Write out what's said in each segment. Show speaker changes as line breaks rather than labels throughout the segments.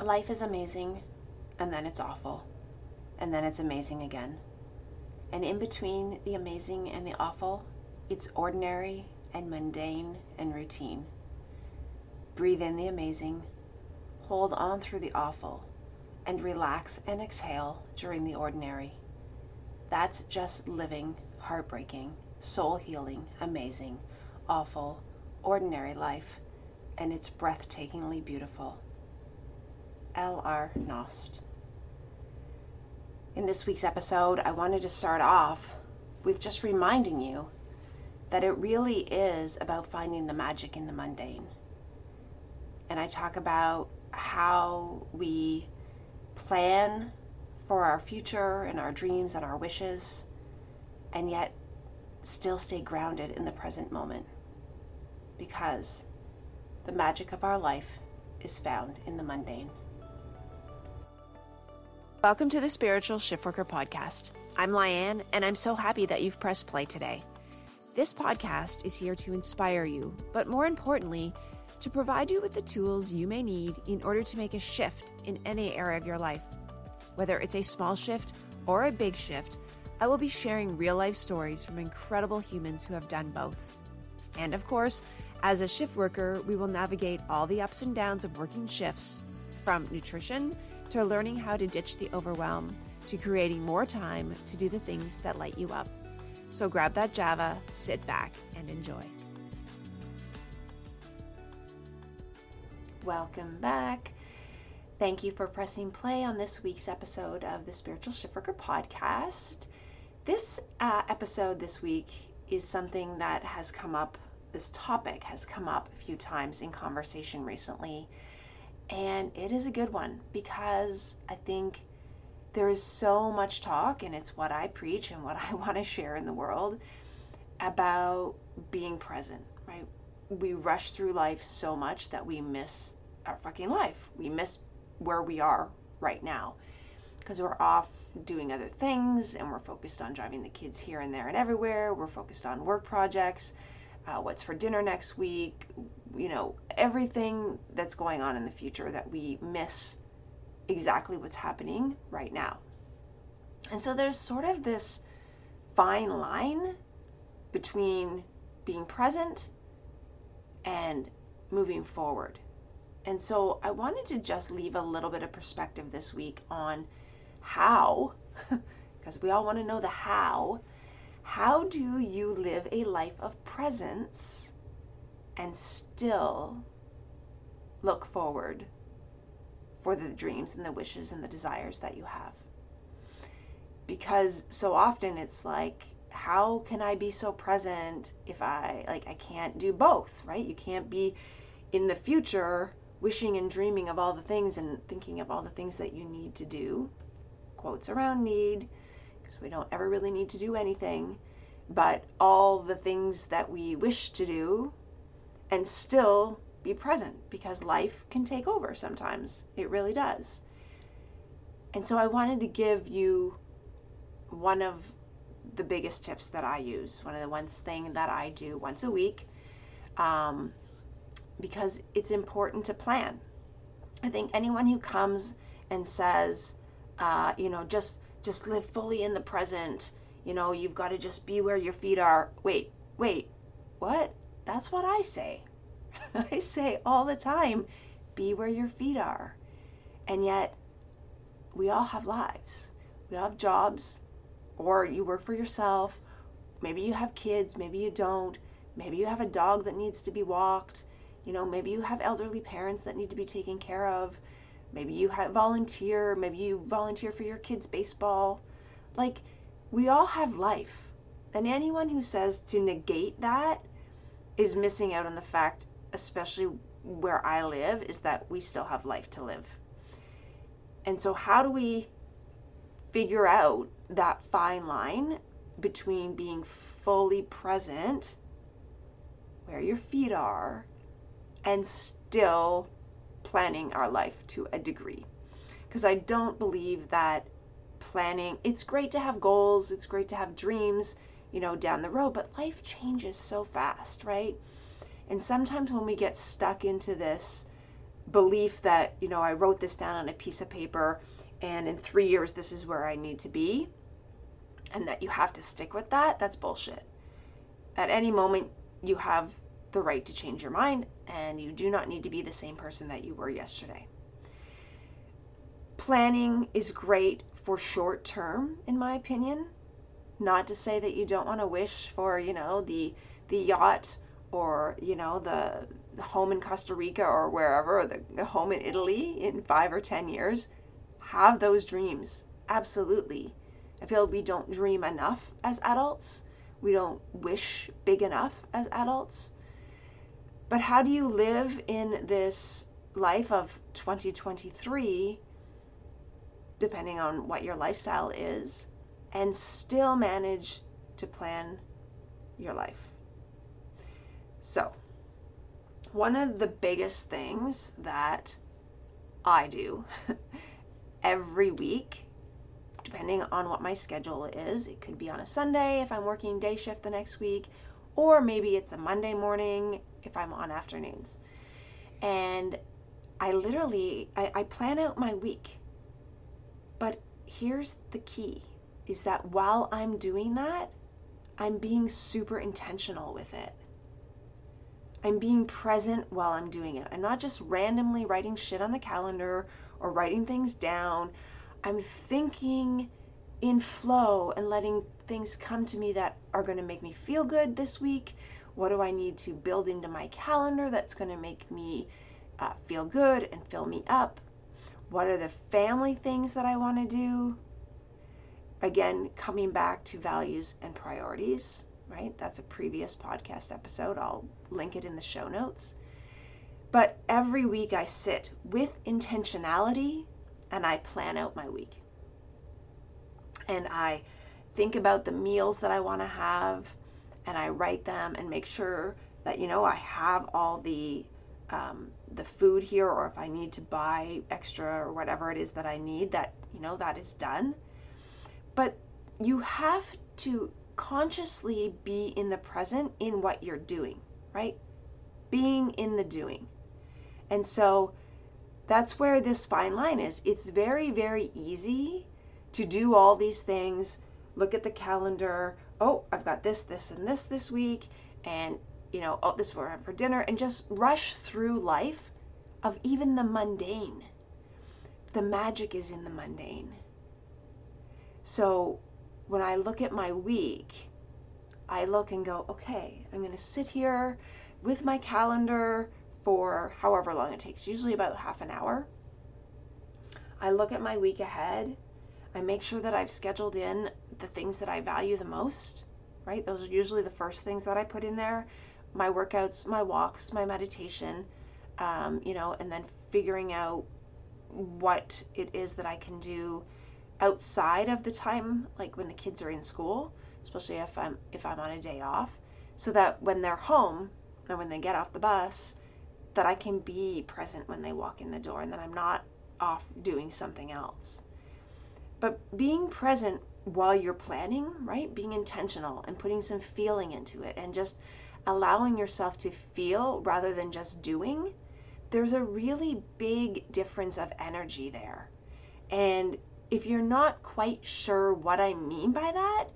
life is amazing, and then it's awful, and then it's amazing again. And in between the amazing and the awful, it's ordinary and mundane and routine. Breathe in the amazing, hold on through the awful, and relax and exhale during the ordinary. That's just living heartbreaking, soul healing, amazing, awful, ordinary life, and it's breathtakingly beautiful. L.R. Knost. In this week's episode, I wanted to start off with just reminding you that it really is about finding the magic in the mundane. And I talk about how we plan for our future and our dreams and our wishes, and yet still stay grounded in the present moment. Because the magic of our life is found in the mundane. Welcome to the Spiritual Shiftworker Podcast. I'm Lianne, and I'm so happy that you've pressed play today. This podcast is here to inspire you, but more importantly, to provide you with the tools you may need in order to make a shift in any area of your life. Whether it's a small shift or a big shift, I will be sharing real life stories from incredible humans who have done both. And of course, as a shift worker, we will navigate all the ups and downs of working shifts from nutrition to learning how to ditch the overwhelm, to creating more time to do the things that light you up. So grab that Java, sit back, and enjoy. Welcome back. Thank you for pressing play on this week's episode of the Spiritual Shiftworker podcast. This uh, episode this week is something that has come up, this topic has come up a few times in conversation recently and it is a good one because I think there is so much talk, and it's what I preach and what I want to share in the world about being present, right? We rush through life so much that we miss our fucking life. We miss where we are right now because we're off doing other things and we're focused on driving the kids here and there and everywhere. We're focused on work projects, uh, what's for dinner next week, you know, everything that's going on in the future that we miss exactly what's happening right now. And so there's sort of this fine line between being present and moving forward. And so I wanted to just leave a little bit of perspective this week on how, because we all want to know the how, how do you live a life of presence and still look forward for the dreams and the wishes and the desires that you have. Because so often it's like, how can I be so present if I, like, I can't do both, right? You can't be in the future wishing and dreaming of all the things and thinking of all the things that you need to do. Quotes around need, because we don't ever really need to do anything. But all the things that we wish to do and still be present because life can take over sometimes. It really does. And so I wanted to give you one of the biggest tips that I use, one of the one thing that I do once a week, um, because it's important to plan. I think anyone who comes and says, uh, you know, just just live fully in the present, you know, you've got to just be where your feet are. Wait, wait, what? That's what I say. I say all the time be where your feet are. And yet, we all have lives. We all have jobs, or you work for yourself. Maybe you have kids, maybe you don't. Maybe you have a dog that needs to be walked. You know, maybe you have elderly parents that need to be taken care of. Maybe you volunteer, maybe you volunteer for your kids' baseball. Like, we all have life. And anyone who says to negate that is missing out on the fact, especially where I live, is that we still have life to live. And so, how do we figure out that fine line between being fully present, where your feet are, and still planning our life to a degree? Because I don't believe that planning, it's great to have goals, it's great to have dreams, you know, down the road, but life changes so fast, right? And sometimes when we get stuck into this belief that, you know, I wrote this down on a piece of paper and in three years this is where I need to be and that you have to stick with that, that's bullshit. At any moment, you have the right to change your mind and you do not need to be the same person that you were yesterday. Planning is great for short term, in my opinion. Not to say that you don't want to wish for, you know, the the yacht or, you know, the, the home in Costa Rica or wherever, or the, the home in Italy in five or ten years. Have those dreams. Absolutely. I feel we don't dream enough as adults. We don't wish big enough as adults. But how do you live in this life of 2023, depending on what your lifestyle is, and still manage to plan your life? So, one of the biggest things that I do every week, depending on what my schedule is, it could be on a Sunday if I'm working day shift the next week, or maybe it's a Monday morning if I'm on afternoons. And I literally I, I plan out my week. But here's the key is that while I'm doing that, I'm being super intentional with it. I'm being present while I'm doing it. I'm not just randomly writing shit on the calendar or writing things down. I'm thinking in flow and letting things come to me that are going to make me feel good this week what do I need to build into my calendar that's going to make me uh, feel good and fill me up? What are the family things that I want to do? Again, coming back to values and priorities, right? That's a previous podcast episode. I'll link it in the show notes. But every week I sit with intentionality and I plan out my week. And I think about the meals that I want to have and I write them and make sure that you know I have all the um, the food here, or if I need to buy extra or whatever it is that I need, that you know that is done. But you have to consciously be in the present in what you're doing, right? Being in the doing. And so that's where this fine line is. It's very, very easy to do all these things, look at the calendar, oh, I've got this, this, and this this week, and you know, oh, this we're having for dinner, and just rush through life of even the mundane. The magic is in the mundane. So when I look at my week, I look and go, okay, I'm going to sit here with my calendar for however long it takes, usually about half an hour. I look at my week ahead. I make sure that I've scheduled in the things that I value the most, right? Those are usually the first things that I put in there my workouts, my walks, my meditation, um, you know, and then figuring out what it is that I can do outside of the time, like when the kids are in school, especially if I'm if I'm on a day off, so that when they're home or when they get off the bus, that I can be present when they walk in the door and that I'm not off doing something else. But being present while you're planning, right? Being intentional and putting some feeling into it and just allowing yourself to feel rather than just doing, there's a really big difference of energy there. And if you're not quite sure what I mean by that,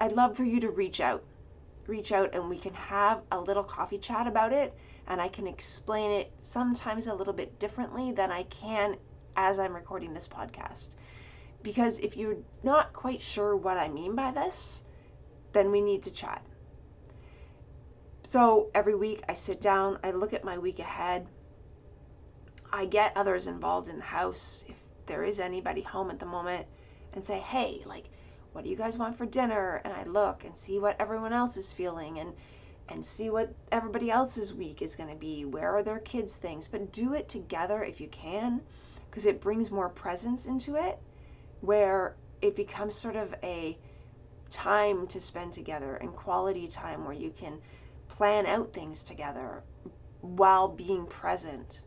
I'd love for you to reach out. Reach out and we can have a little coffee chat about it and I can explain it sometimes a little bit differently than I can as I'm recording this podcast. Because if you're not quite sure what I mean by this, then we need to chat. So every week I sit down, I look at my week ahead. I get others involved in the house if there is anybody home at the moment and say, hey, like, what do you guys want for dinner? And I look and see what everyone else is feeling and and see what everybody else's week is going to be. Where are their kids' things? But do it together if you can because it brings more presence into it where it becomes sort of a time to spend together and quality time where you can plan out things together while being present.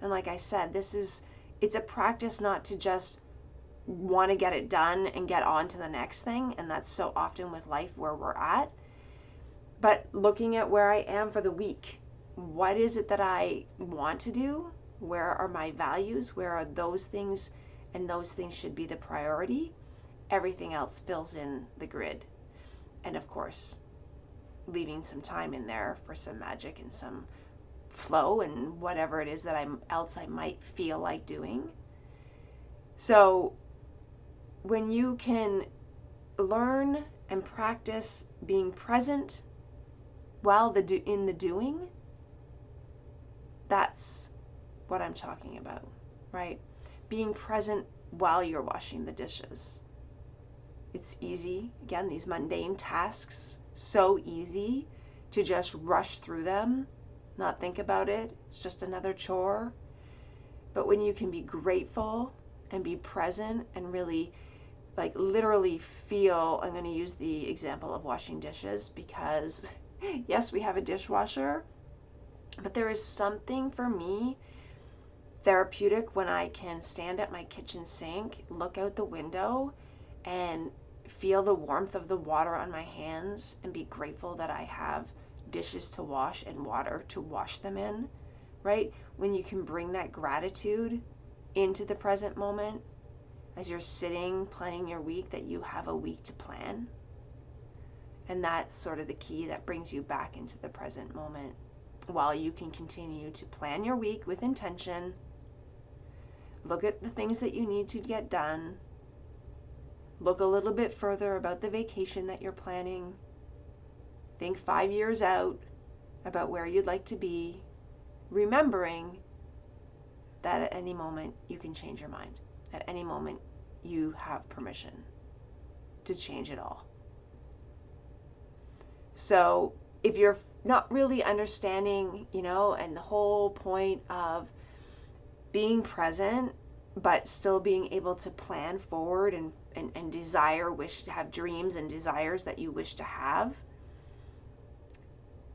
And like I said, this is it's a practice not to just want to get it done and get on to the next thing, and that's so often with life where we're at. But looking at where I am for the week, what is it that I want to do? Where are my values? Where are those things? And those things should be the priority. Everything else fills in the grid. And of course, leaving some time in there for some magic and some flow and whatever it is that I'm else I might feel like doing. So when you can learn and practice being present while the do, in the doing, that's what I'm talking about, right? Being present while you're washing the dishes. It's easy. Again, these mundane tasks, so easy to just rush through them, not think about it. It's just another chore. But when you can be grateful and be present and really like literally feel I'm going to use the example of washing dishes because yes, we have a dishwasher, but there is something for me therapeutic when I can stand at my kitchen sink, look out the window, and feel the warmth of the water on my hands and be grateful that I have dishes to wash and water to wash them in, right? When you can bring that gratitude into the present moment as you're sitting planning your week, that you have a week to plan. And that's sort of the key that brings you back into the present moment while you can continue to plan your week with intention. Look at the things that you need to get done. Look a little bit further about the vacation that you're planning. Think five years out about where you'd like to be, remembering that at any moment you can change your mind. At any moment you have permission to change it all. So if you're not really understanding, you know, and the whole point of being present, but still being able to plan forward and, and, and desire, wish to have dreams and desires that you wish to have,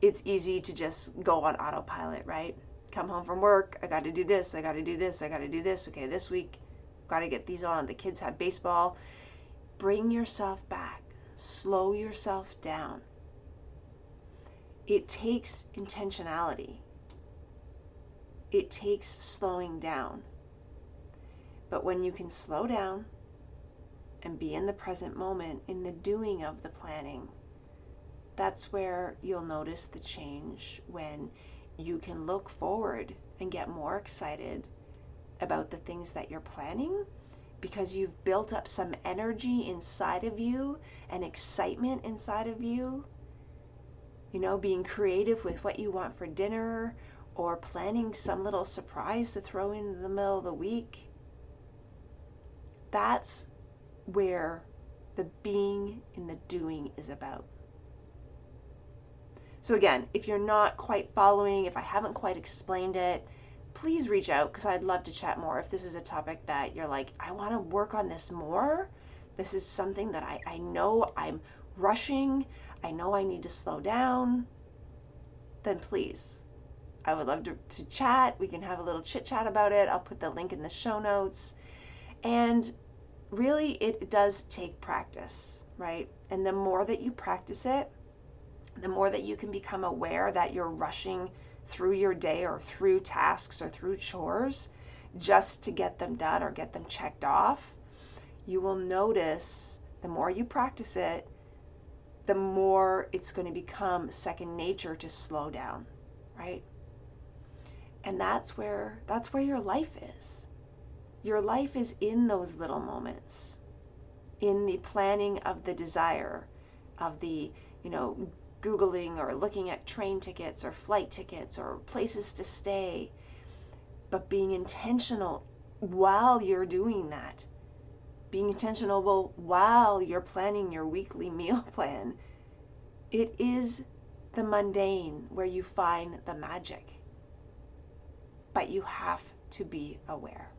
it's easy to just go on autopilot, right? Come home from work, I got to do this, I got to do this, I got to do this. Okay, this week, got to get these on. The kids have baseball. Bring yourself back, slow yourself down it takes intentionality, it takes slowing down. But when you can slow down and be in the present moment, in the doing of the planning, that's where you'll notice the change when you can look forward and get more excited about the things that you're planning because you've built up some energy inside of you and excitement inside of you you know, being creative with what you want for dinner or planning some little surprise to throw in the middle of the week. That's where the being in the doing is about. So, again, if you're not quite following, if I haven't quite explained it, please reach out because I'd love to chat more. If this is a topic that you're like, I want to work on this more, this is something that I, I know I'm rushing, I know I need to slow down, then please, I would love to, to chat. We can have a little chit chat about it. I'll put the link in the show notes. And really, it does take practice, right? And the more that you practice it, the more that you can become aware that you're rushing through your day or through tasks or through chores just to get them done or get them checked off, you will notice the more you practice it, the more it's going to become second nature to slow down, right? And that's where that's where your life is. Your life is in those little moments. In the planning of the desire, of the, you know, googling or looking at train tickets or flight tickets or places to stay, but being intentional while you're doing that being intentional while you're planning your weekly meal plan. It is the mundane where you find the magic. But you have to be aware.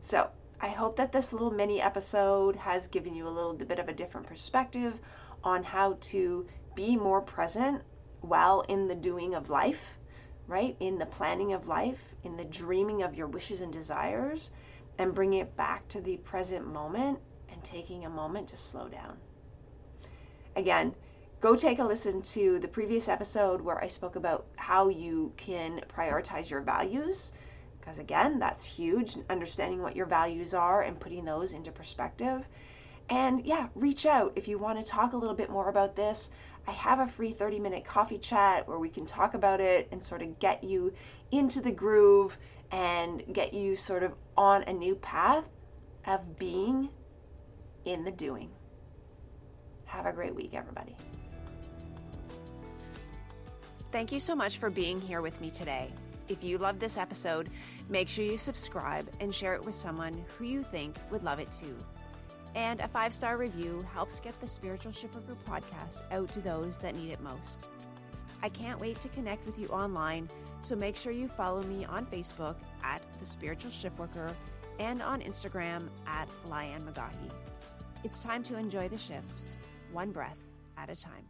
So, I hope that this little mini episode has given you a little bit of a different perspective on how to be more present while in the doing of life, right? In the planning of life, in the dreaming of your wishes and desires, and bringing it back to the present moment and taking a moment to slow down. Again, go take a listen to the previous episode where I spoke about how you can prioritize your values. Because again, that's huge, understanding what your values are and putting those into perspective. And yeah, reach out if you want to talk a little bit more about this. I have a free 30 minute coffee chat where we can talk about it and sort of get you into the groove and get you sort of on a new path of being in the doing. Have a great week, everybody. Thank you so much for being here with me today. If you loved this episode, make sure you subscribe and share it with someone who you think would love it too. And a five star review helps get the Spiritual Shiftworker podcast out to those that need it most. I can't wait to connect with you online, so make sure you follow me on Facebook at The Spiritual Shiftworker and on Instagram at Lianne McGaughy. It's time to enjoy the shift, one breath at a time.